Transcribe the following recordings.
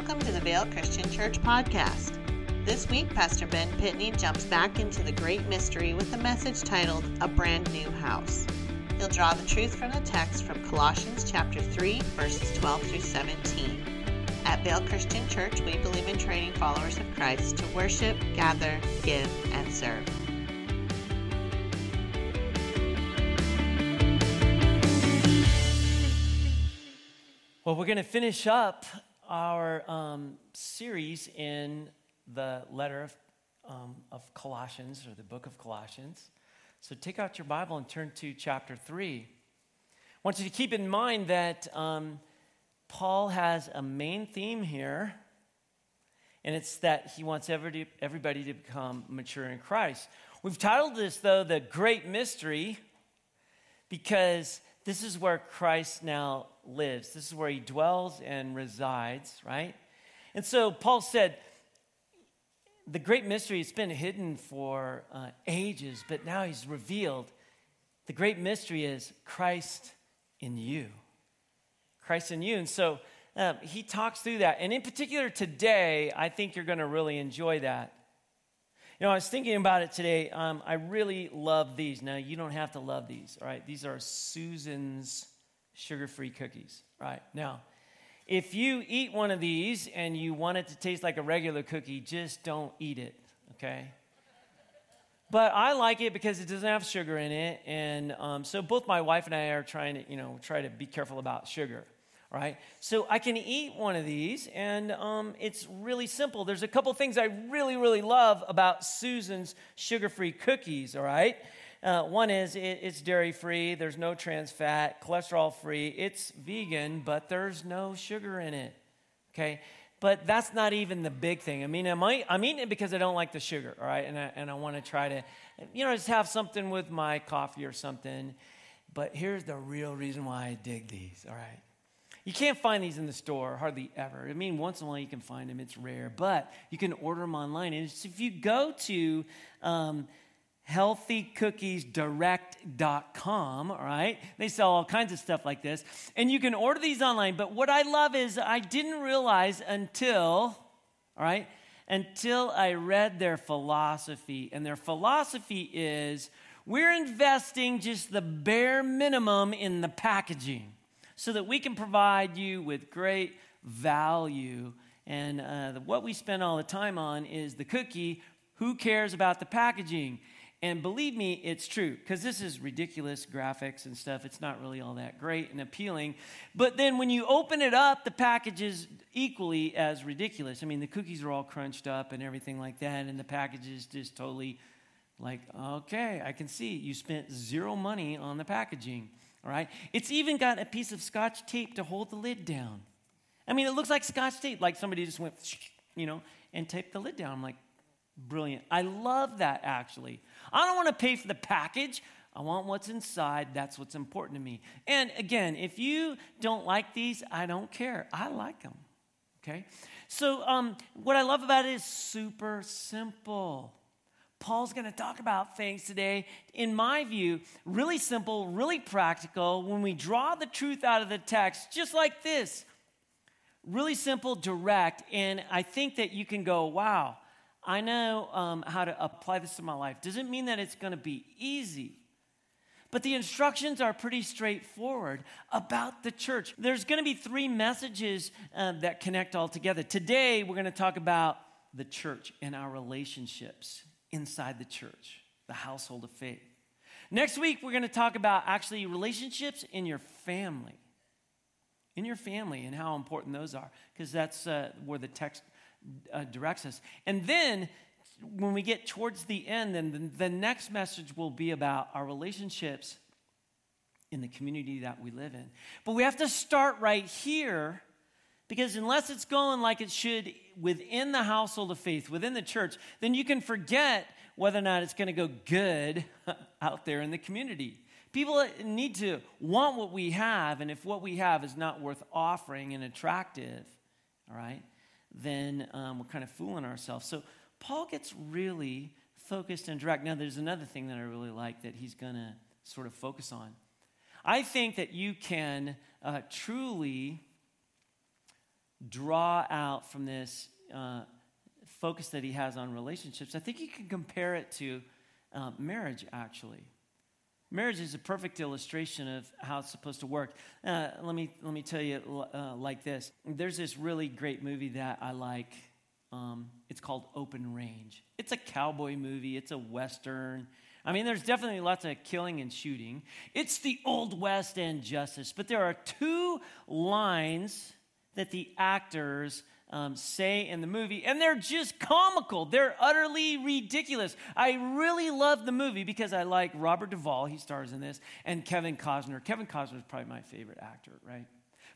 Welcome to the Vale Christian Church podcast. This week, Pastor Ben Pitney jumps back into the great mystery with a message titled A Brand New House. He'll draw the truth from the text from Colossians chapter 3, verses 12 through 17. At Vale Christian Church, we believe in training followers of Christ to worship, gather, give, and serve. Well, we're going to finish up our um, series in the letter of, um, of Colossians or the book of Colossians. So take out your Bible and turn to chapter 3. I want you to keep in mind that um, Paul has a main theme here, and it's that he wants everybody, everybody to become mature in Christ. We've titled this, though, The Great Mystery, because this is where Christ now lives. This is where he dwells and resides, right? And so Paul said, the great mystery has been hidden for uh, ages, but now he's revealed. The great mystery is Christ in you. Christ in you. And so uh, he talks through that. And in particular, today, I think you're going to really enjoy that. You know, I was thinking about it today. Um, I really love these. Now, you don't have to love these, all right? These are Susan's sugar free cookies, right? Now, if you eat one of these and you want it to taste like a regular cookie, just don't eat it, okay? But I like it because it doesn't have sugar in it. And um, so both my wife and I are trying to, you know, try to be careful about sugar right? So I can eat one of these, and um, it's really simple. There's a couple things I really, really love about Susan's sugar free cookies, all right? Uh, one is it, it's dairy free, there's no trans fat, cholesterol free, it's vegan, but there's no sugar in it, okay? But that's not even the big thing. I mean, I'm, I'm eating it because I don't like the sugar, all right? And I, and I want to try to, you know, just have something with my coffee or something. But here's the real reason why I dig these, all right? You can't find these in the store hardly ever. I mean, once in a while you can find them, it's rare, but you can order them online. And if you go to um, healthycookiesdirect.com, all right, they sell all kinds of stuff like this. And you can order these online. But what I love is I didn't realize until, all right, until I read their philosophy. And their philosophy is we're investing just the bare minimum in the packaging so that we can provide you with great value. And uh, what we spend all the time on is the cookie. Who cares about the packaging? And believe me, it's true, because this is ridiculous graphics and stuff. It's not really all that great and appealing. But then when you open it up, the package is equally as ridiculous. I mean, the cookies are all crunched up and everything like that, and the package is just totally like, okay, I can see you spent zero money on the packaging. All right? It's even got a piece of scotch tape to hold the lid down. I mean, it looks like scotch tape, like somebody just went, you know, and taped the lid down. I'm like, brilliant. I love that actually. I don't want to pay for the package. I want what's inside. That's what's important to me. And again, if you don't like these, I don't care. I like them. Okay? So, um, what I love about it is super simple. Paul's going to talk about things today, in my view, really simple, really practical. When we draw the truth out of the text, just like this, really simple, direct. And I think that you can go, wow, I know um, how to apply this to my life. Doesn't mean that it's going to be easy. But the instructions are pretty straightforward about the church. There's going to be three messages uh, that connect all together. Today, we're going to talk about the church and our relationships inside the church, the household of faith. Next week, we're going to talk about actually relationships in your family. In your family and how important those are, because that's uh, where the text uh, directs us. And then when we get towards the end, then the, the next message will be about our relationships in the community that we live in. But we have to start right here because unless it's going like it should within the household of faith, within the church, then you can forget whether or not it's going to go good out there in the community. People need to want what we have, and if what we have is not worth offering and attractive, all right, then um, we're kind of fooling ourselves. So Paul gets really focused and direct. Now, there's another thing that I really like that he's going to sort of focus on. I think that you can uh, truly draw out from this uh, focus that he has on relationships, I think you can compare it to uh, marriage, actually. Marriage is a perfect illustration of how it's supposed to work. Uh, let, me, let me tell you uh, like this there's this really great movie that I like. Um, it's called Open Range. It's a cowboy movie, it's a Western. I mean, there's definitely lots of killing and shooting. It's the Old West and justice, but there are two lines that the actors um, say in the movie, and they're just comical. They're utterly ridiculous. I really love the movie because I like Robert Duvall, he stars in this, and Kevin Costner. Kevin Costner is probably my favorite actor, right?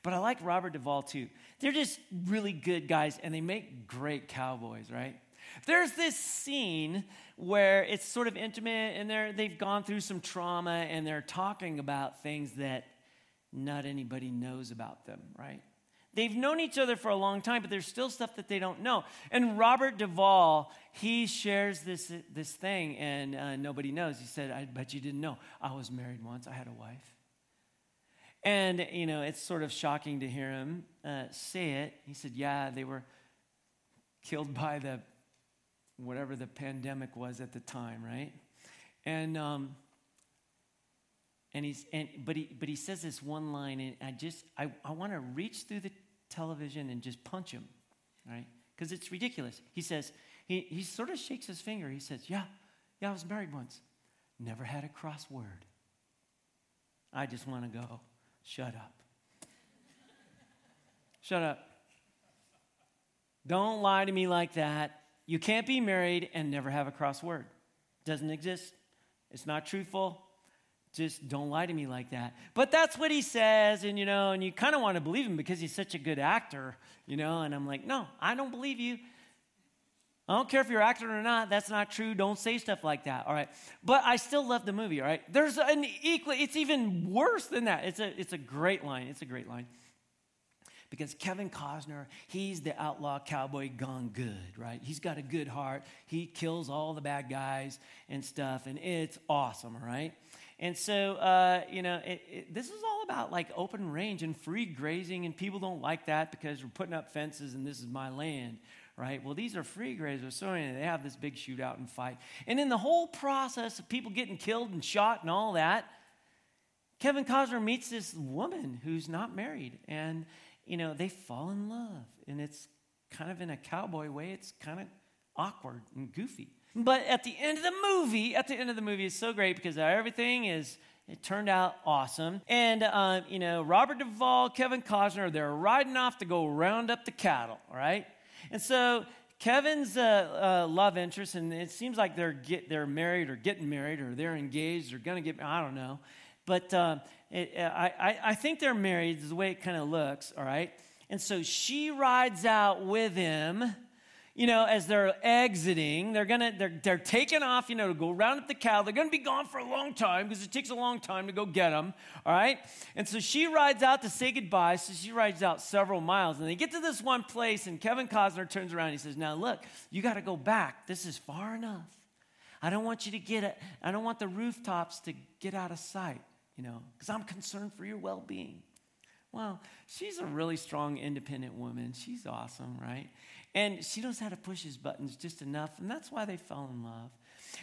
But I like Robert Duvall too. They're just really good guys, and they make great cowboys, right? There's this scene where it's sort of intimate, and they're, they've gone through some trauma, and they're talking about things that not anybody knows about them, right? They've known each other for a long time, but there's still stuff that they don't know. And Robert Duvall, he shares this, this thing, and uh, nobody knows. He said, I bet you didn't know. I was married once, I had a wife. And, you know, it's sort of shocking to hear him uh, say it. He said, Yeah, they were killed by the whatever the pandemic was at the time, right? And, um, and he's, and, but, he, but he says this one line, and I just, I, I want to reach through the television and just punch him, right? Because it's ridiculous. He says, he, he sort of shakes his finger. He says, Yeah, yeah, I was married once. Never had a crossword. I just want to go, shut up. shut up. Don't lie to me like that. You can't be married and never have a crossword. Doesn't exist. It's not truthful just don't lie to me like that. But that's what he says, and you know, and you kind of want to believe him because he's such a good actor, you know. And I'm like, no, I don't believe you. I don't care if you're acting or not. That's not true. Don't say stuff like that. All right. But I still love the movie. All right. There's an equal. It's even worse than that. It's a. It's a great line. It's a great line. Because Kevin Costner, he's the outlaw cowboy gone good, right? He's got a good heart. He kills all the bad guys and stuff, and it's awesome, all right? And so, uh, you know, it, it, this is all about like open range and free grazing, and people don't like that because we're putting up fences and this is my land, right? Well, these are free grazers, so they have this big shootout and fight. And in the whole process of people getting killed and shot and all that, Kevin Costner meets this woman who's not married, and, you know, they fall in love. And it's kind of in a cowboy way, it's kind of awkward and goofy. But at the end of the movie, at the end of the movie, it's so great because everything is it turned out awesome. And, uh, you know, Robert Duvall, Kevin Costner, they're riding off to go round up the cattle, right? And so Kevin's uh, uh, love interest, and it seems like they're, get, they're married or getting married or they're engaged or going to get, I don't know. But uh, it, I, I, I think they're married, is the way it kind of looks, all right? And so she rides out with him you know, as they're exiting, they're gonna, they're, they're taking off, you know, to go round up the cow. They're gonna be gone for a long time because it takes a long time to go get them, all right? And so she rides out to say goodbye. So she rides out several miles. And they get to this one place, and Kevin Costner turns around and he says, Now look, you gotta go back. This is far enough. I don't want you to get it, I don't want the rooftops to get out of sight, you know, because I'm concerned for your well being. Well, she's a really strong, independent woman. She's awesome, right? And she knows how to push his buttons just enough, and that's why they fell in love.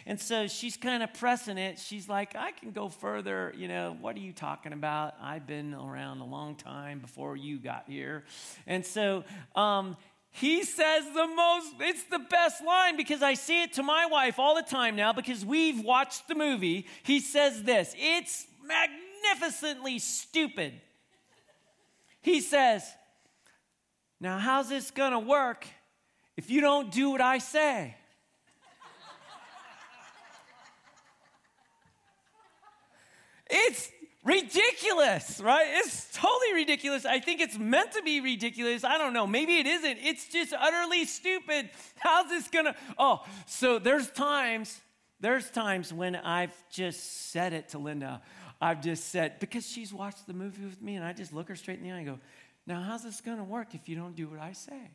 And so she's kind of pressing it. She's like, I can go further. You know, what are you talking about? I've been around a long time before you got here. And so um, he says the most, it's the best line because I see it to my wife all the time now because we've watched the movie. He says this it's magnificently stupid. He says, Now, how's this going to work if you don't do what I say. it's ridiculous, right? It's totally ridiculous. I think it's meant to be ridiculous. I don't know. Maybe it isn't. It's just utterly stupid. How's this gonna? Oh, so there's times, there's times when I've just said it to Linda. I've just said, because she's watched the movie with me, and I just look her straight in the eye and go, Now, how's this gonna work if you don't do what I say?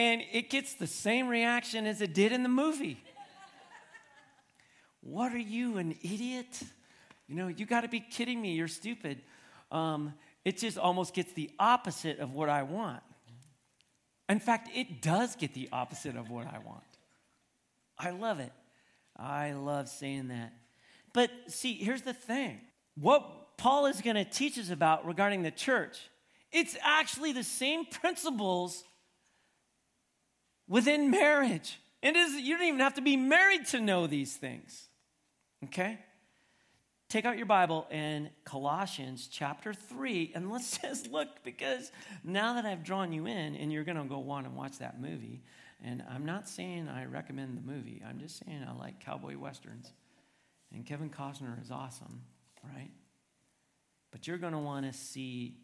And it gets the same reaction as it did in the movie. what are you, an idiot? You know, you got to be kidding me. You're stupid. Um, it just almost gets the opposite of what I want. In fact, it does get the opposite of what I want. I love it. I love saying that. But see, here's the thing what Paul is going to teach us about regarding the church, it's actually the same principles within marriage. It is, you don't even have to be married to know these things. Okay? Take out your Bible in Colossians chapter 3, and let's just look because now that I've drawn you in, and you're going to go on and watch that movie, and I'm not saying I recommend the movie, I'm just saying I like cowboy westerns. And Kevin Costner is awesome, right? But you're going to want to see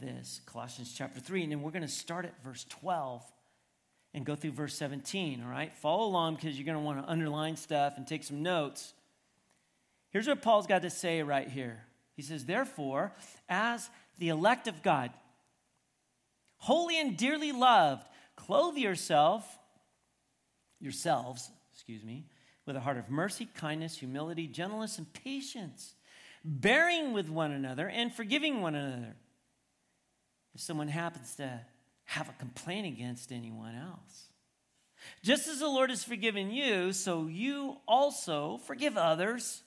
this, Colossians chapter 3, and then we're going to start at verse 12 and go through verse 17, all right? Follow along because you're going to want to underline stuff and take some notes. Here's what Paul's got to say right here. He says, Therefore, as the elect of God, holy and dearly loved, clothe yourself, yourselves, excuse me, with a heart of mercy, kindness, humility, gentleness, and patience, bearing with one another and forgiving one another. If someone happens to have a complaint against anyone else. Just as the Lord has forgiven you, so you also forgive others.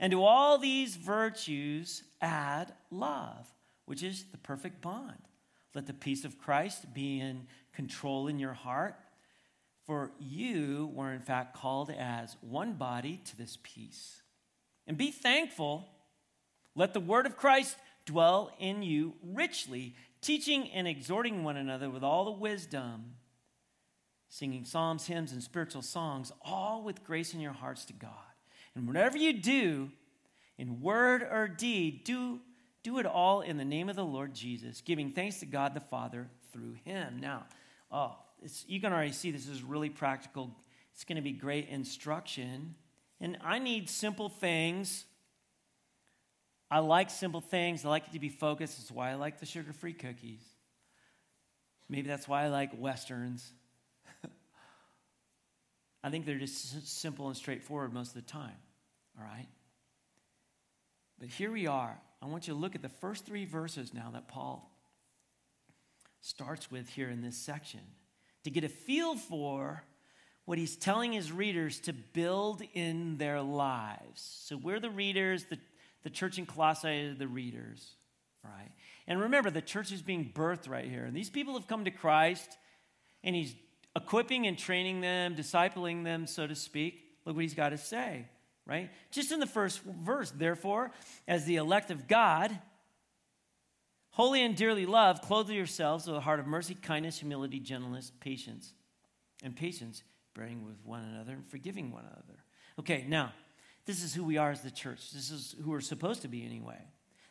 And to all these virtues add love, which is the perfect bond. Let the peace of Christ be in control in your heart, for you were in fact called as one body to this peace. And be thankful. Let the word of Christ dwell in you richly, teaching and exhorting one another with all the wisdom, singing psalms, hymns, and spiritual songs, all with grace in your hearts to God. And whatever you do, in word or deed, do, do it all in the name of the Lord Jesus, giving thanks to God the Father through him. Now, oh, you can already see this is really practical. It's going to be great instruction. And I need simple things. I like simple things. I like it to be focused. That's why I like the sugar free cookies. Maybe that's why I like Westerns. I think they're just simple and straightforward most of the time. All right? But here we are. I want you to look at the first three verses now that Paul starts with here in this section to get a feel for what he's telling his readers to build in their lives. So we're the readers, the, the church in Colossae the readers, right? And remember, the church is being birthed right here. And these people have come to Christ, and he's equipping and training them, discipling them, so to speak. Look what he's got to say, right? Just in the first verse, therefore, as the elect of God, holy and dearly loved, clothe yourselves with a heart of mercy, kindness, humility, gentleness, patience, and patience, bearing with one another and forgiving one another. Okay, now, this is who we are as the church. This is who we're supposed to be anyway.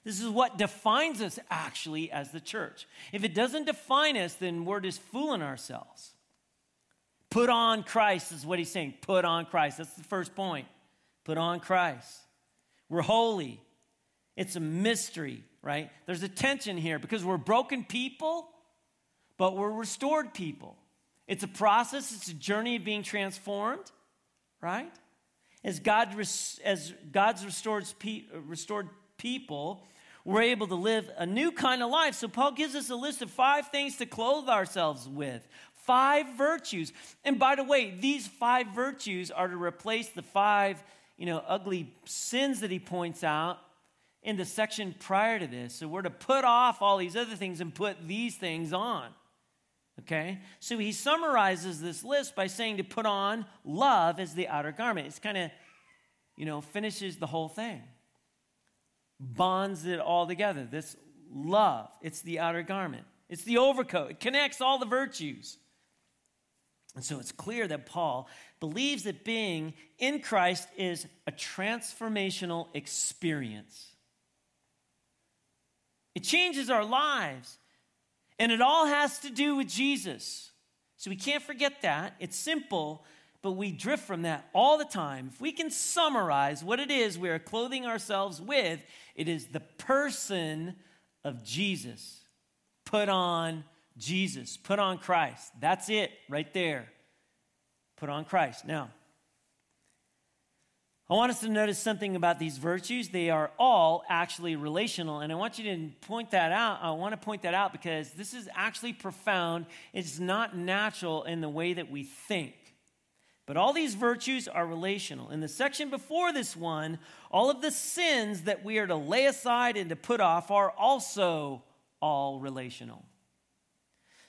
This is what defines us actually as the church. If it doesn't define us, then we're just fooling ourselves. Put on Christ is what he's saying. Put on Christ. That's the first point. Put on Christ. We're holy. It's a mystery, right? There's a tension here because we're broken people, but we're restored people. It's a process, it's a journey of being transformed, right? As, God, as God's restored, restored people, we're able to live a new kind of life. So, Paul gives us a list of five things to clothe ourselves with five virtues. And by the way, these five virtues are to replace the five, you know, ugly sins that he points out in the section prior to this. So we're to put off all these other things and put these things on. Okay? So he summarizes this list by saying to put on love as the outer garment. It's kind of, you know, finishes the whole thing, bonds it all together. This love, it's the outer garment, it's the overcoat, it connects all the virtues. And so it's clear that Paul believes that being in Christ is a transformational experience. It changes our lives. And it all has to do with Jesus. So we can't forget that. It's simple, but we drift from that all the time. If we can summarize what it is we are clothing ourselves with, it is the person of Jesus. Put on Jesus, put on Christ. That's it right there. Put on Christ. Now, I want us to notice something about these virtues. They are all actually relational. And I want you to point that out. I want to point that out because this is actually profound. It's not natural in the way that we think. But all these virtues are relational. In the section before this one, all of the sins that we are to lay aside and to put off are also all relational.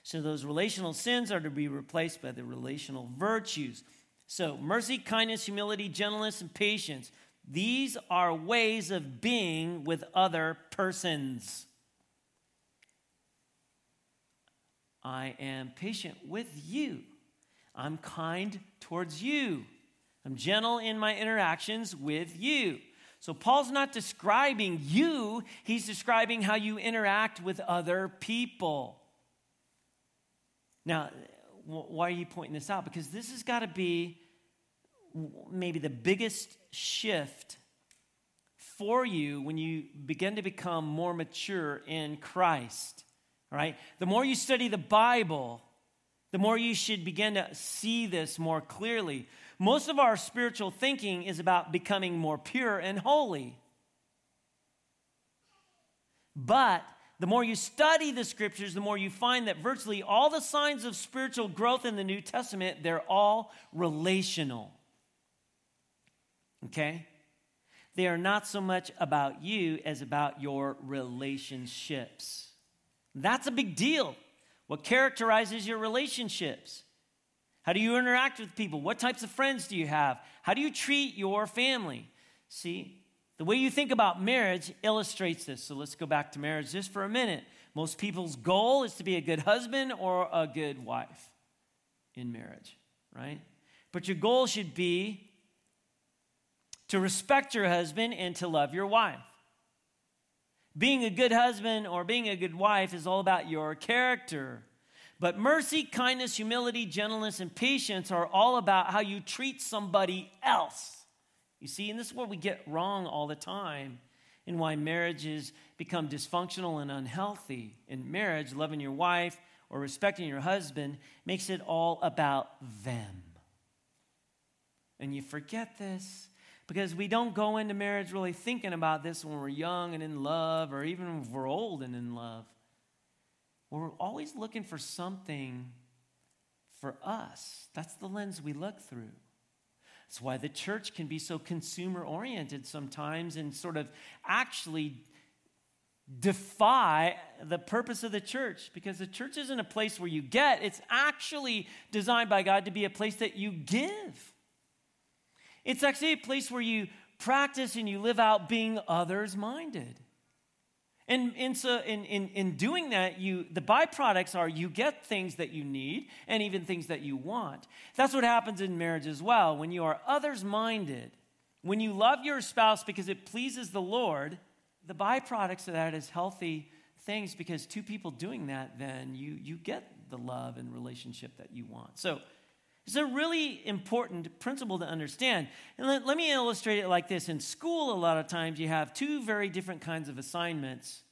So those relational sins are to be replaced by the relational virtues. So, mercy, kindness, humility, gentleness, and patience. These are ways of being with other persons. I am patient with you. I'm kind towards you. I'm gentle in my interactions with you. So, Paul's not describing you, he's describing how you interact with other people. Now, why are you pointing this out? Because this has got to be maybe the biggest shift for you when you begin to become more mature in Christ. Right? The more you study the Bible, the more you should begin to see this more clearly. Most of our spiritual thinking is about becoming more pure and holy. But the more you study the scriptures, the more you find that virtually all the signs of spiritual growth in the New Testament, they're all relational. Okay? They are not so much about you as about your relationships. That's a big deal. What characterizes your relationships? How do you interact with people? What types of friends do you have? How do you treat your family? See, the way you think about marriage illustrates this. So let's go back to marriage just for a minute. Most people's goal is to be a good husband or a good wife in marriage, right? But your goal should be to respect your husband and to love your wife. Being a good husband or being a good wife is all about your character. But mercy, kindness, humility, gentleness, and patience are all about how you treat somebody else. You see, and this is what we get wrong all the time and why marriages become dysfunctional and unhealthy. In marriage, loving your wife or respecting your husband makes it all about them. And you forget this because we don't go into marriage really thinking about this when we're young and in love or even if we're old and in love. We're always looking for something for us. That's the lens we look through. That's why the church can be so consumer oriented sometimes and sort of actually defy the purpose of the church because the church isn't a place where you get, it's actually designed by God to be a place that you give. It's actually a place where you practice and you live out being others minded. And, and so in, in, in doing that, you, the byproducts are you get things that you need and even things that you want. That's what happens in marriage as well. When you are others minded, when you love your spouse because it pleases the Lord, the byproducts of that is healthy things because two people doing that, then you, you get the love and relationship that you want. So it's a really important principle to understand. And let, let, me illustrate it like this. In school, a lot of times you have two very different kinds of assignments.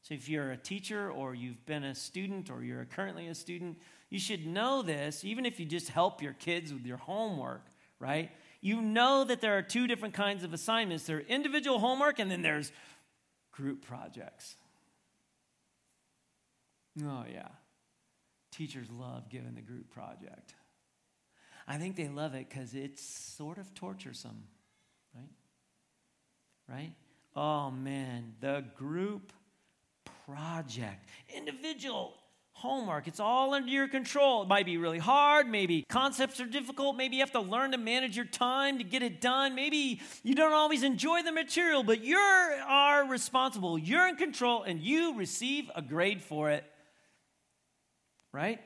So if you're a teacher or you've been a student or you're currently a student, you should know this, even if you just help your kids with your homework, right? You know that there are two different kinds of assignments there are individual homework, and then there's group projects. Oh, yeah. Teachers love giving the group project. I think they love it because it's sort of torturesome, right? Right? Oh man, the group project, individual homework. It's all under your control. It might be really hard. Maybe concepts are difficult. Maybe you have to learn to manage your time to get it done. Maybe you don't always enjoy the material, but you are responsible. You're in control and you receive a grade for it. Right?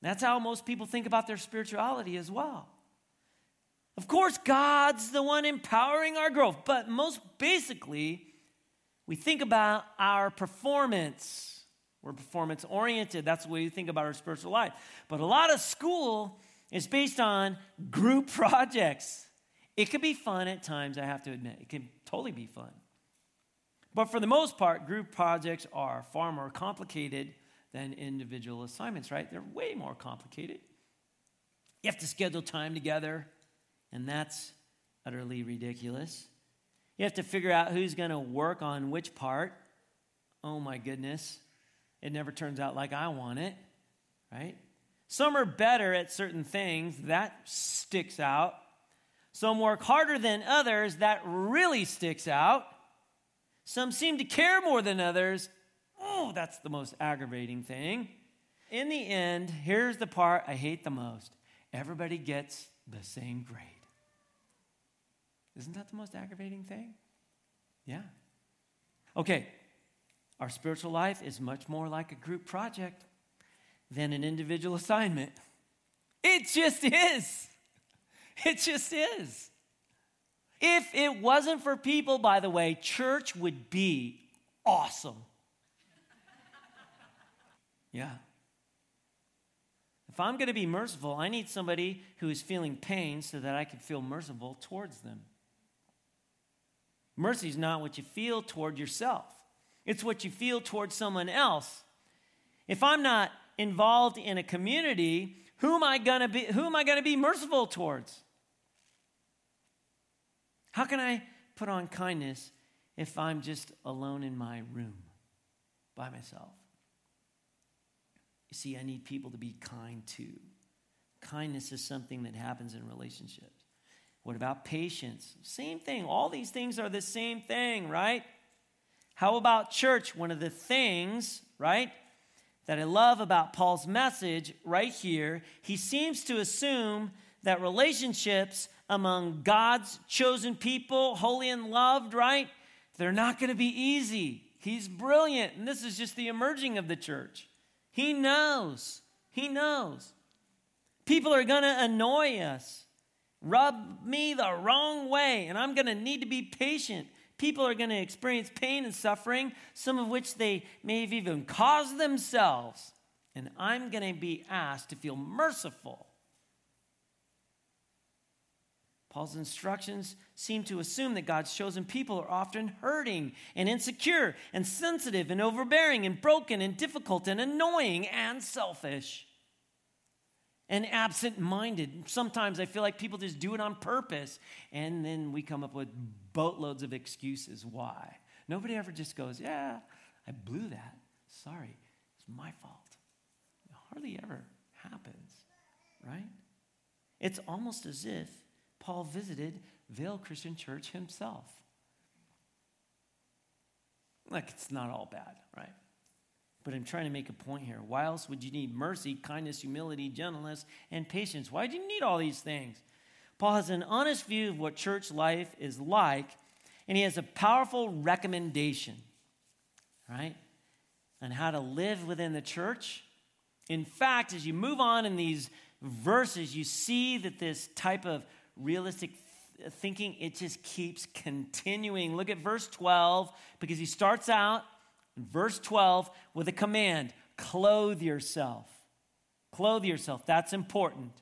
That's how most people think about their spirituality as well. Of course, God's the one empowering our growth, but most basically, we think about our performance. We're performance oriented. That's the way we think about our spiritual life. But a lot of school is based on group projects. It can be fun at times, I have to admit. It can totally be fun. But for the most part, group projects are far more complicated than individual assignments, right? They're way more complicated. You have to schedule time together, and that's utterly ridiculous. You have to figure out who's going to work on which part. Oh my goodness. It never turns out like I want it, right? Some are better at certain things. That sticks out. Some work harder than others. That really sticks out. Some seem to care more than others. Oh, that's the most aggravating thing. In the end, here's the part I hate the most everybody gets the same grade. Isn't that the most aggravating thing? Yeah. Okay, our spiritual life is much more like a group project than an individual assignment. It just is. It just is. If it wasn't for people, by the way, church would be awesome. Yeah. If I'm going to be merciful, I need somebody who is feeling pain so that I can feel merciful towards them. Mercy is not what you feel toward yourself, it's what you feel toward someone else. If I'm not involved in a community, who am I going to be who am I going to be merciful towards? How can I put on kindness if I'm just alone in my room by myself? You see, I need people to be kind too. Kindness is something that happens in relationships. What about patience? Same thing. All these things are the same thing, right? How about church? One of the things, right, that I love about Paul's message right here, he seems to assume that relationships among God's chosen people, holy and loved, right, they're not going to be easy. He's brilliant. And this is just the emerging of the church. He knows. He knows. People are going to annoy us, rub me the wrong way, and I'm going to need to be patient. People are going to experience pain and suffering, some of which they may have even caused themselves. And I'm going to be asked to feel merciful. Paul's instructions seem to assume that God's chosen people are often hurting and insecure and sensitive and overbearing and broken and difficult and annoying and selfish and absent minded. Sometimes I feel like people just do it on purpose, and then we come up with boatloads of excuses why. Nobody ever just goes, Yeah, I blew that. Sorry, it's my fault. It hardly ever happens, right? It's almost as if Paul visited Vale Christian Church himself. Like, it's not all bad, right? But I'm trying to make a point here. Why else would you need mercy, kindness, humility, gentleness, and patience? Why do you need all these things? Paul has an honest view of what church life is like, and he has a powerful recommendation, right, on how to live within the church. In fact, as you move on in these verses, you see that this type of realistic thinking, it just keeps continuing. Look at verse 12, because he starts out verse 12 with a command clothe yourself. Clothe yourself. That's important.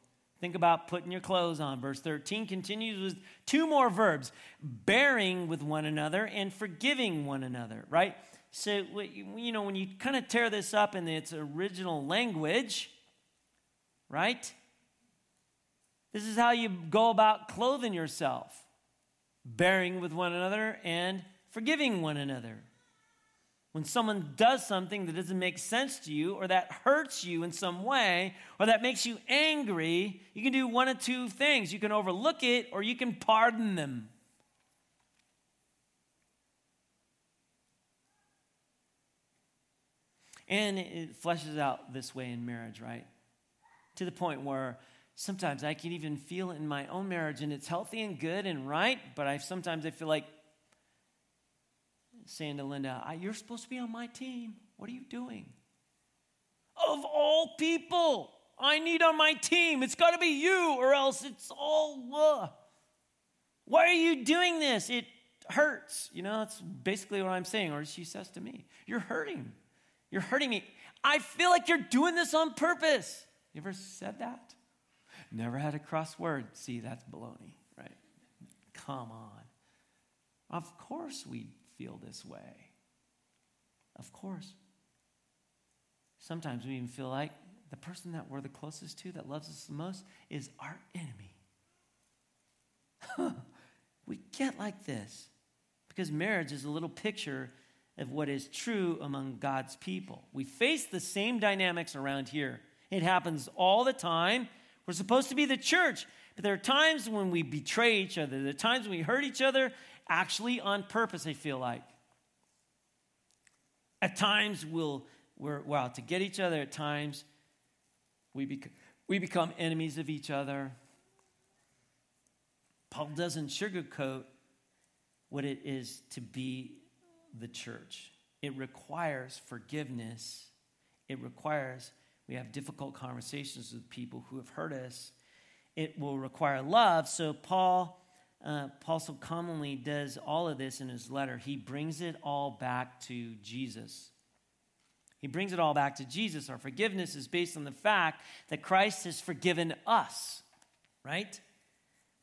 Think about putting your clothes on. Verse 13 continues with two more verbs bearing with one another and forgiving one another, right? So, you know, when you kind of tear this up in its original language, right? This is how you go about clothing yourself bearing with one another and forgiving one another. When someone does something that doesn't make sense to you, or that hurts you in some way, or that makes you angry, you can do one of two things. You can overlook it, or you can pardon them. And it fleshes out this way in marriage, right? To the point where sometimes I can even feel it in my own marriage, and it's healthy and good and right, but I sometimes I feel like saying to Linda, You're supposed to be on my team. What are you doing? Of all people, I need on my team. It's got to be you, or else it's all. Uh. Why are you doing this? It hurts. You know, that's basically what I'm saying. Or she says to me, You're hurting. You're hurting me. I feel like you're doing this on purpose. You ever said that? Never had a crossword. See, that's baloney, right? Come on. Of course we feel this way. Of course. Sometimes we even feel like the person that we're the closest to, that loves us the most, is our enemy. We get like this because marriage is a little picture of what is true among God's people. We face the same dynamics around here. It happens all the time. We're supposed to be the church, but there are times when we betray each other. There are times when we hurt each other, actually on purpose, I feel like. At times we'll, we're, we're out to get each other. At times we, bec- we become enemies of each other. Paul doesn't sugarcoat what it is to be the church. It requires forgiveness. It requires we have difficult conversations with people who have hurt us. It will require love. So Paul, uh, Paul so commonly does all of this in his letter. He brings it all back to Jesus. He brings it all back to Jesus. Our forgiveness is based on the fact that Christ has forgiven us, right?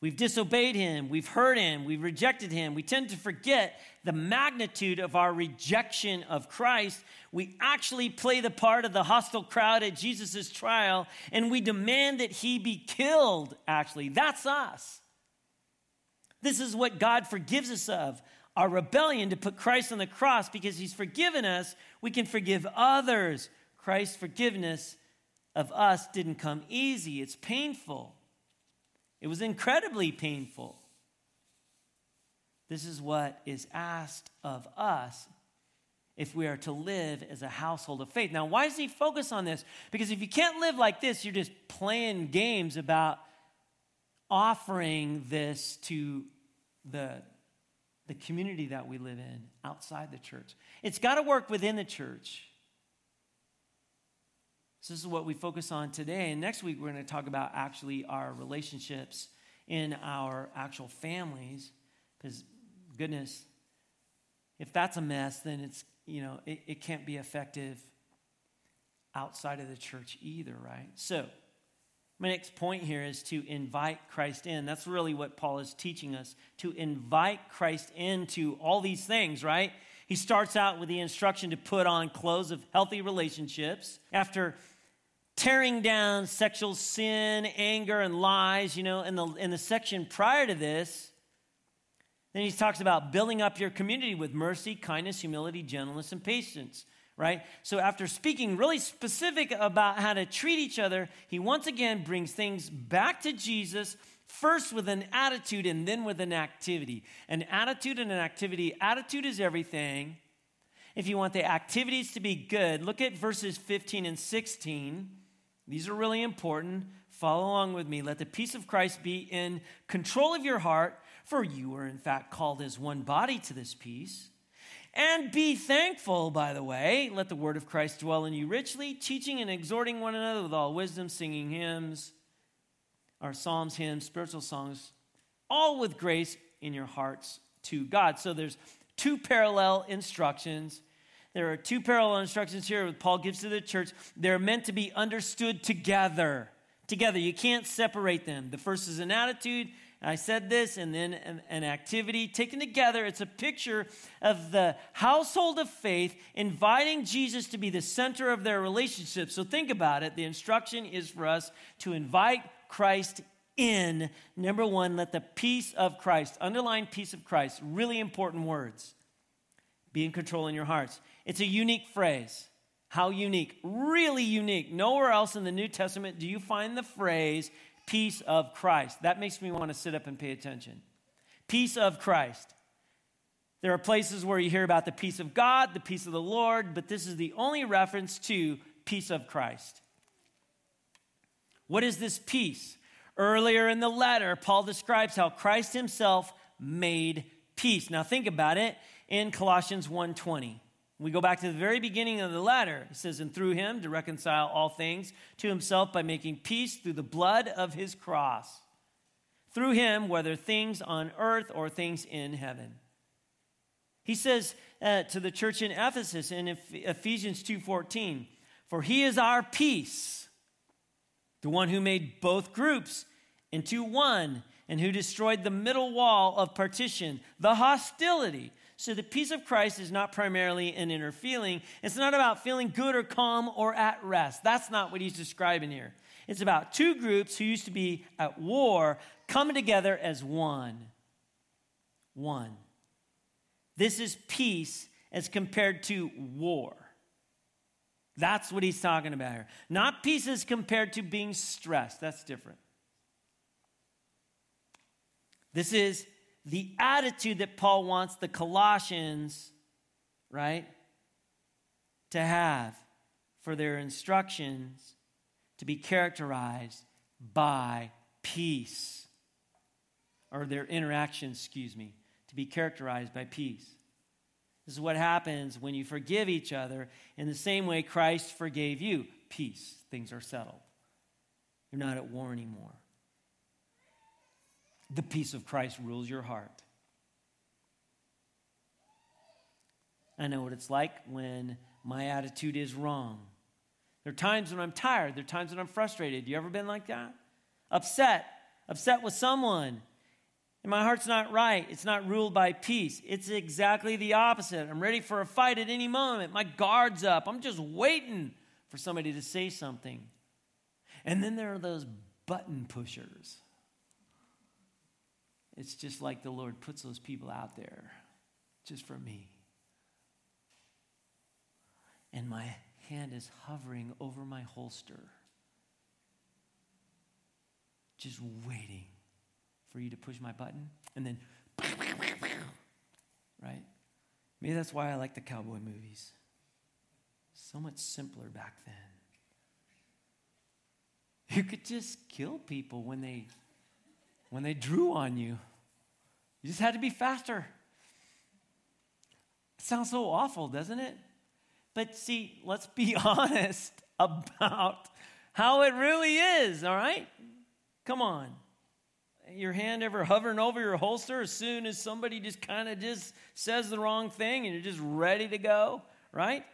We've disobeyed him, we've hurt him, we've rejected him. We tend to forget the magnitude of our rejection of Christ. We actually play the part of the hostile crowd at Jesus' trial, and we demand that he be killed, actually. That's us. This is what God forgives us of our rebellion to put Christ on the cross because he's forgiven us, we can forgive others. Christ's forgiveness of us didn't come easy, it's painful. It was incredibly painful. This is what is asked of us if we are to live as a household of faith. Now, why does he focus on this? Because if you can't live like this, you're just playing games about offering this to the, the community that we live in outside the church. It's got to work within the church. So this is what we focus on today. And next week, we're going to talk about actually our relationships in our actual families. Because, goodness, if that's a mess, then it's, you know, it, it can't be effective outside of the church either, right? So, my next point here is to invite Christ in. That's really what Paul is teaching us to invite Christ into all these things, right? He starts out with the instruction to put on clothes of healthy relationships. After tearing down sexual sin, anger, and lies, you know, in the, in the section prior to this, then he talks about building up your community with mercy, kindness, humility, gentleness, and patience, right? So after speaking really specific about how to treat each other, he once again brings things back to Jesus, first with an attitude and then with an activity. An attitude and an activity. Attitude is everything. If you want the activities to be good, look at verses 15 and 16. These are really important. Follow along with me. Let the peace of Christ be in control of your heart, for you are in fact called as one body to this peace. And be thankful, by the way. Let the word of Christ dwell in you richly, teaching and exhorting one another with all wisdom, singing hymns, our psalms, hymns, spiritual songs, all with grace in your hearts to God. So there's two parallel instructions there are two parallel instructions here that Paul gives to the church. They're meant to be understood together. Together. You can't separate them. The first is an attitude. I said this, and then an, activity taken together. It's a picture of the household of faith inviting Jesus to be the center of their relationship. So think about it. The instruction is for us to invite Christ in. Number one, let the peace of Christ, underline peace of Christ, really important words, be in control in your hearts. It's a unique phrase. How unique? Really unique. Nowhere else in the New Testament do you find the phrase peace of Christ. That makes me want to sit up and pay attention. Peace of Christ. There are places where you hear about the peace of God, the peace of the Lord, but this is the only reference to peace of Christ. What is this peace? Earlier in the letter, Paul describes how Christ himself made peace. Now think about it in Colossians 1:20. We go back to the very beginning of the letter. It says, And through him to reconcile all things to himself by making peace through the blood of his cross. Through him, whether things on earth or things in heaven. He says uh, to the church in Ephesus in Ephesians 2:14, "For he is our peace, the one who made both groups into one and who destroyed the middle wall of partition, the hostility." So the peace of Christ is not primarily an inner feeling. It's not about feeling good or calm or at rest. That's not what he's describing here. It's about two groups who used to be at war coming together as one. one. This is peace as compared to war. That's what he's talking about here. Not peace as compared to being stressed. That's different. This is the attitude that Paul wants the Colossians, right, to have for their instructions to be characterized by peace, or their interactions, excuse me, to be characterized by peace. This is what happens when you forgive each other in the same way Christ forgave you. Peace. Things are settled. You're not at war anymore. The peace of Christ rules your heart. I know what it's like when my attitude is wrong. There are times when I'm tired. There are times when I'm frustrated. You ever been like that? Upset. Upset with someone. And my heart's not right. It's not ruled by peace. It's exactly the opposite. I'm ready for a fight at any moment. My guard's up. I'm just waiting for somebody to say something. And then there are those button pushers. It's just like the Lord puts those people out there just for me. And my hand is hovering over my holster, just waiting for you to push my button. And then, right? Maybe that's why I like the cowboy movies. So much simpler back then. You could just kill people when they when they drew on you. You just had to be faster. It sounds so awful, doesn't it? But see, let's be honest about how it really is, all right? Come on. Your hand ever hovering over your holster as soon as somebody just kind of just says the wrong thing and you're just ready to go, right?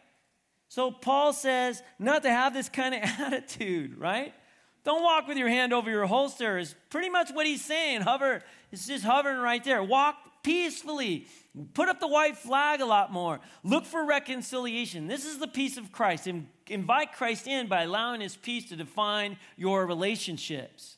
So Paul says not to have this kind of attitude, right? Don't walk with your hand over your holster, is pretty much what he's saying. Hover, it's just hovering right there. Walk peacefully. Put up the white flag a lot more. Look for reconciliation. This is the peace of Christ. invite Christ in by allowing his peace to define your relationships.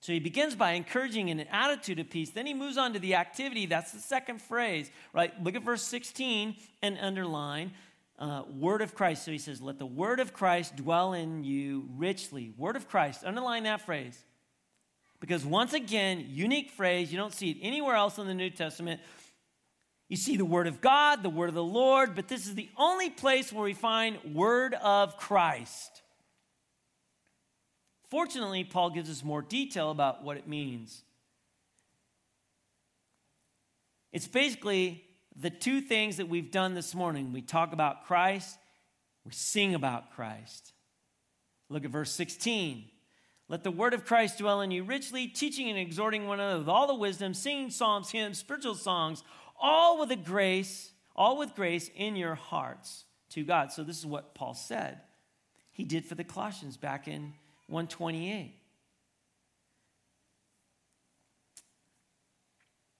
So he begins by encouraging an attitude of peace. Then he moves on to the activity. That's the second phrase, right? Look at verse 16 and underline uh, word of Christ. So he says, Let the word of Christ dwell in you richly. Word of Christ. Underline that phrase. Because once again, unique phrase, you don't see it anywhere else in the New Testament. You see the word of God, the word of the Lord, but this is the only place where we find word of Christ. Fortunately, Paul gives us more detail about what it means. It's basically the two things that we've done this morning. We talk about Christ, we sing about Christ. Look at verse 16. Let the word of Christ dwell in you richly, teaching and exhorting one another with all the wisdom, singing psalms, hymns, spiritual songs, all with a grace, all with grace in your hearts to God. So this is what Paul said. He did for the Colossians back in 128.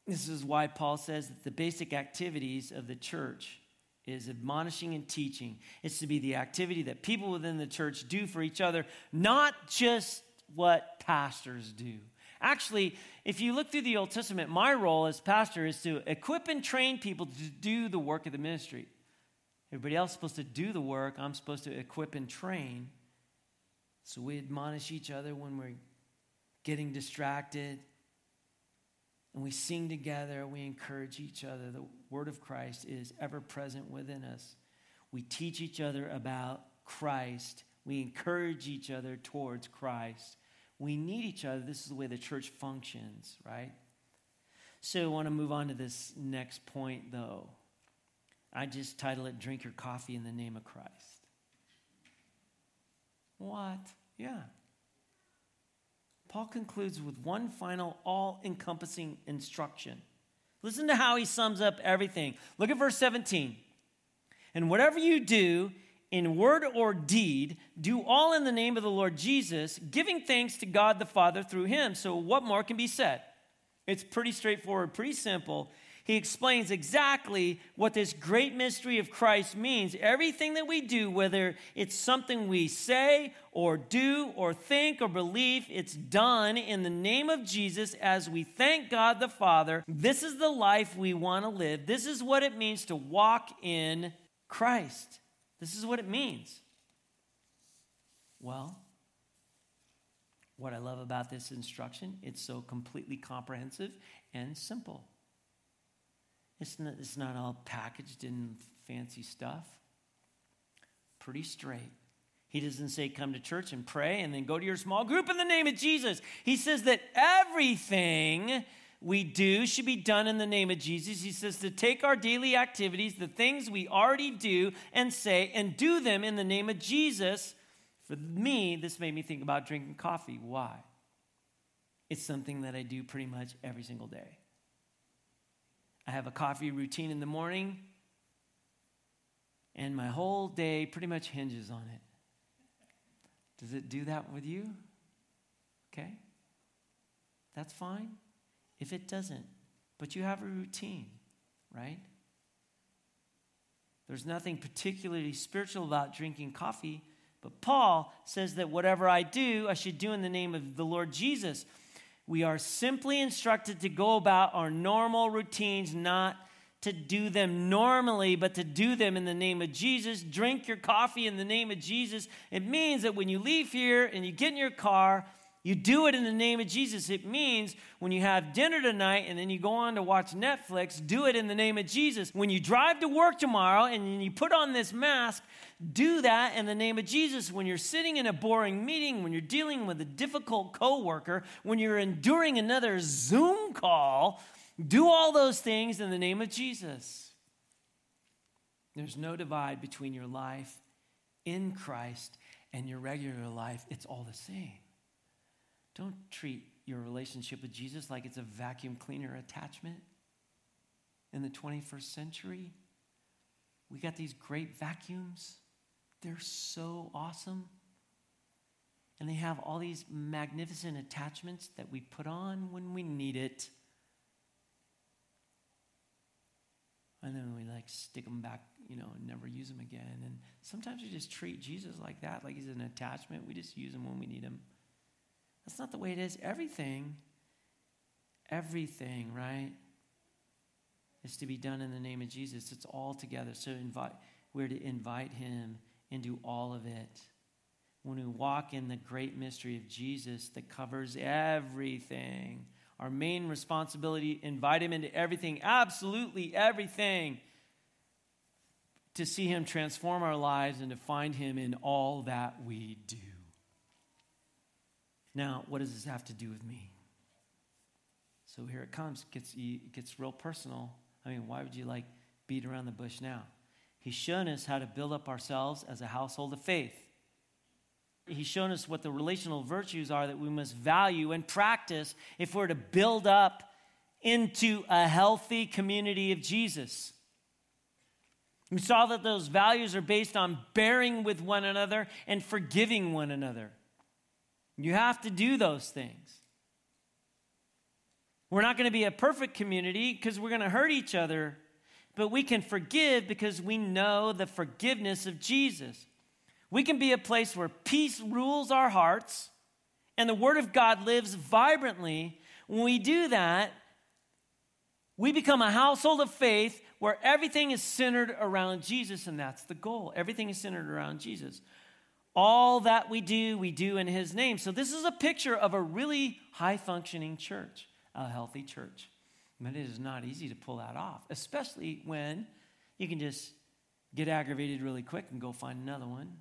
This is why Paul says that the basic activities of the church is admonishing and teaching. It's to be the activity that people within the church do for each other, not just what pastors do. Actually, if you look through the Old Testament, my role as pastor is to equip and train people to do the work of the ministry. Everybody else is supposed to do the work. I'm supposed to equip and train. So we admonish each other when we're getting distracted and we sing together, we encourage each other. The word of Christ is ever present within us. We teach each other about Christ. We encourage each other towards Christ. We need each other. This is the way the church functions, right? So I want to move on to this next point, though. I just title it Drink Your Coffee in the Name of Christ. What? Yeah. Paul concludes with one final, all encompassing instruction. Listen to how he sums up everything. Look at verse 17. And whatever you do, in word or deed, do all in the name of the Lord Jesus, giving thanks to God the Father through him. So, what more can be said? It's pretty straightforward, pretty simple. He explains exactly what this great mystery of Christ means. Everything that we do, whether it's something we say or do or think or believe, it's done in the name of Jesus as we thank God the Father. This is the life we want to live. This is what it means to walk in Christ. This is what it means. Well, what I love about this instruction, it's so completely comprehensive and simple. It's not, it's not all packaged in fancy stuff. Pretty straight. He doesn't say come to church and pray and then go to your small group in the name of Jesus. He says that everything we do should be done in the name of Jesus. He says to take our daily activities, the things we already do and say, and do them in the name of Jesus. For me, this made me think about drinking coffee. Why? It's something that I do pretty much every single day. Have a coffee routine in the morning, and my whole day pretty much hinges on it. Does it do that with you? Okay. That's fine. If it doesn't, but you have a routine, right? There's nothing particularly spiritual about drinking coffee, but Paul says that whatever I do, I should do in the name of the Lord Jesus. We are simply instructed to go about our normal routines, not to do them normally, but to do them in the name of Jesus. Drink your coffee in the name of Jesus. It means that when you leave here and you get in your car, you do it in the name of Jesus. It means when you have dinner tonight and then you go on to watch Netflix, do it in the name of Jesus. When you drive to work tomorrow and you put on this mask, do that in the name of Jesus. When you're sitting in a boring meeting, when you're dealing with a difficult coworker, when you're enduring another Zoom call, do all those things in the name of Jesus. There's no divide between your life in Christ and your regular life. It's all the same. Don't treat your relationship with Jesus like it's a vacuum cleaner attachment. In the 21st century, we got these great vacuums. They're so awesome. And they have all these magnificent attachments that we put on when we need it. And then we like stick them back, you know, and never use them again. And sometimes we just treat Jesus like that, like he's an attachment. We just use him when we need him. That's not the way it is. Everything, everything, right, is to be done in the name of Jesus. It's all together. So invite, we're to invite him into all of it. When we walk in the great mystery of Jesus that covers everything, our main responsibility, invite him into everything, absolutely everything, to see him transform our lives and to find him in all that we do. Now, what does this have to do with me? So here it comes. It gets, it gets real personal. I mean, why would you like beat around the bush now? He's shown us how to build up ourselves as a household of faith. He's shown us what the relational virtues are that we must value and practice if we're to build up into a healthy community of Jesus. We saw that those values are based on bearing with one another and forgiving one another. You have to do those things. We're not going to be a perfect community because we're going to hurt each other, but we can forgive because we know the forgiveness of Jesus. We can be a place where peace rules our hearts and the Word of God lives vibrantly. When we do that, we become a household of faith where everything is centered around Jesus, and that's the goal. Everything is centered around Jesus. All that we do, we do in His name. So, this is a picture of a really high functioning church, a healthy church. But it is not easy to pull that off, especially when you can just get aggravated really quick and go find another one.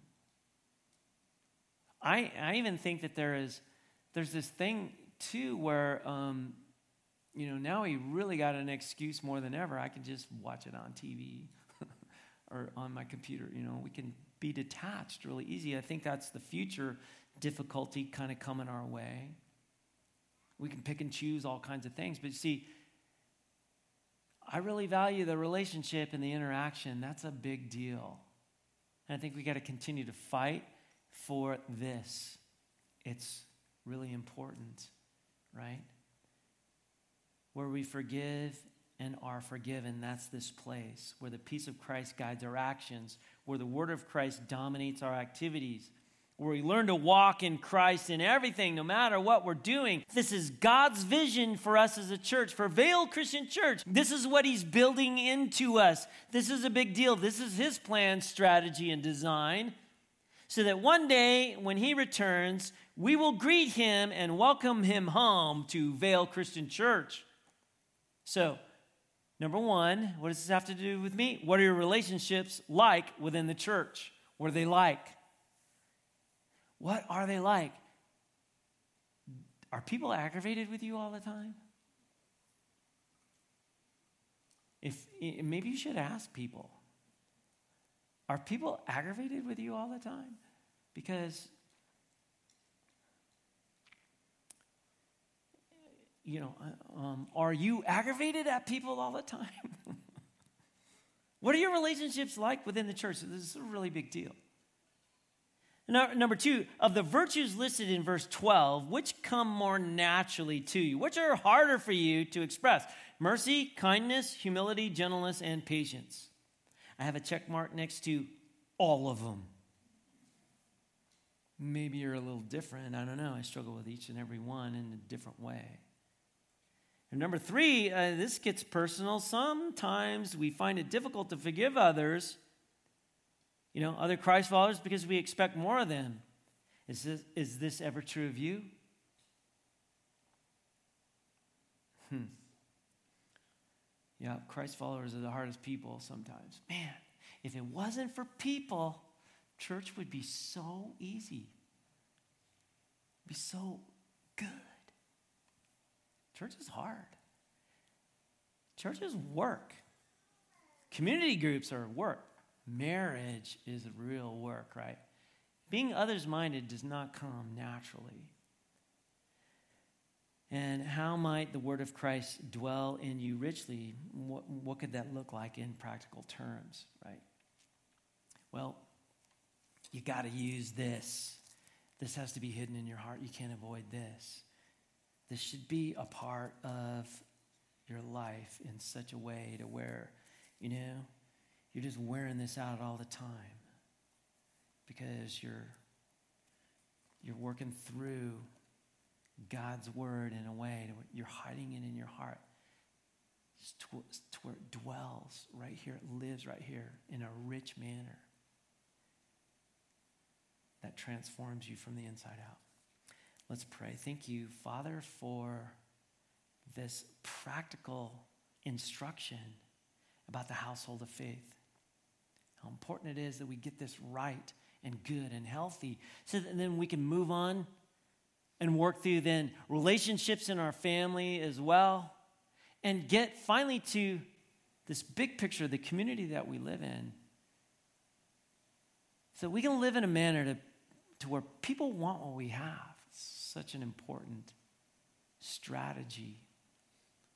I, I even think that there is there's this thing too where um, you know now we really got an excuse more than ever. I can just watch it on TV or on my computer. You know, we can be detached really easy. I think that's the future difficulty kind of coming our way. We can pick and choose all kinds of things, but see, I really value the relationship and the interaction. That's a big deal. And I think we got to continue to fight for this. It's really important, right? Where we forgive and are forgiven. That's this place where the peace of Christ guides our actions, where the word of Christ dominates our activities, where we learn to walk in Christ in everything, no matter what we're doing. This is God's vision for us as a church, for Vale Christian Church. This is what He's building into us. This is a big deal. This is His plan, strategy, and design. So that one day when He returns, we will greet Him and welcome Him home to Vale Christian Church. So, number one, what does this have to do with me? What are your relationships like within the church? What are they like? What are they like? Are people aggravated with you all the time? If maybe you should ask people. Are people aggravated with you all the time? Because you know, uh, um, are you aggravated at people all the time? what are your relationships like within the church? This is a really big deal. Number two, of the virtues listed in verse 12, which come more naturally to you? Which are harder for you to express? Mercy, kindness, humility, gentleness, and patience. I have a check mark next to all of them. Maybe you're a little different. I don't know. I struggle with each and every one in a different way. And number three, uh, this gets personal. Sometimes we find it difficult to forgive others you know, other Christ followers because we expect more of them. Is this, is this ever true of you? Hmm. Yeah, Christ followers are the hardest people sometimes. Man, if it wasn't for people, church would be so easy. Be so good. Church is hard. Church is work. Community groups are work. Marriage is real work, right? Being others minded does not come naturally. And how might the word of Christ dwell in you richly? What, what could that look like in practical terms, right? Well, you got to use this. This has to be hidden in your heart. You can't avoid this. This should be a part of your life in such a way to where, you know, you're just wearing this out all the time because you're you're working through God's word in a way you're hiding it in your heart where it dwells right here, it lives right here in a rich manner that transforms you from the inside out. Let's pray. Thank you, Father, for this practical instruction about the household of faith how important it is that we get this right and good and healthy so that then we can move on and work through then relationships in our family as well and get finally to this big picture of the community that we live in so we can live in a manner to, to where people want what we have such an important strategy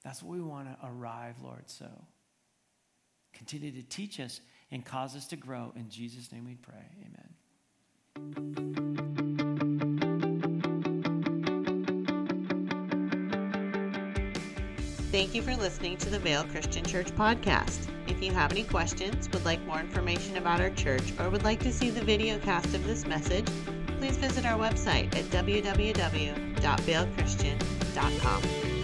that's what we want to arrive lord so continue to teach us and cause us to grow. In Jesus' name we pray. Amen. Thank you for listening to the Vale Christian Church podcast. If you have any questions, would like more information about our church, or would like to see the video cast of this message, please visit our website at www.valechristian.com.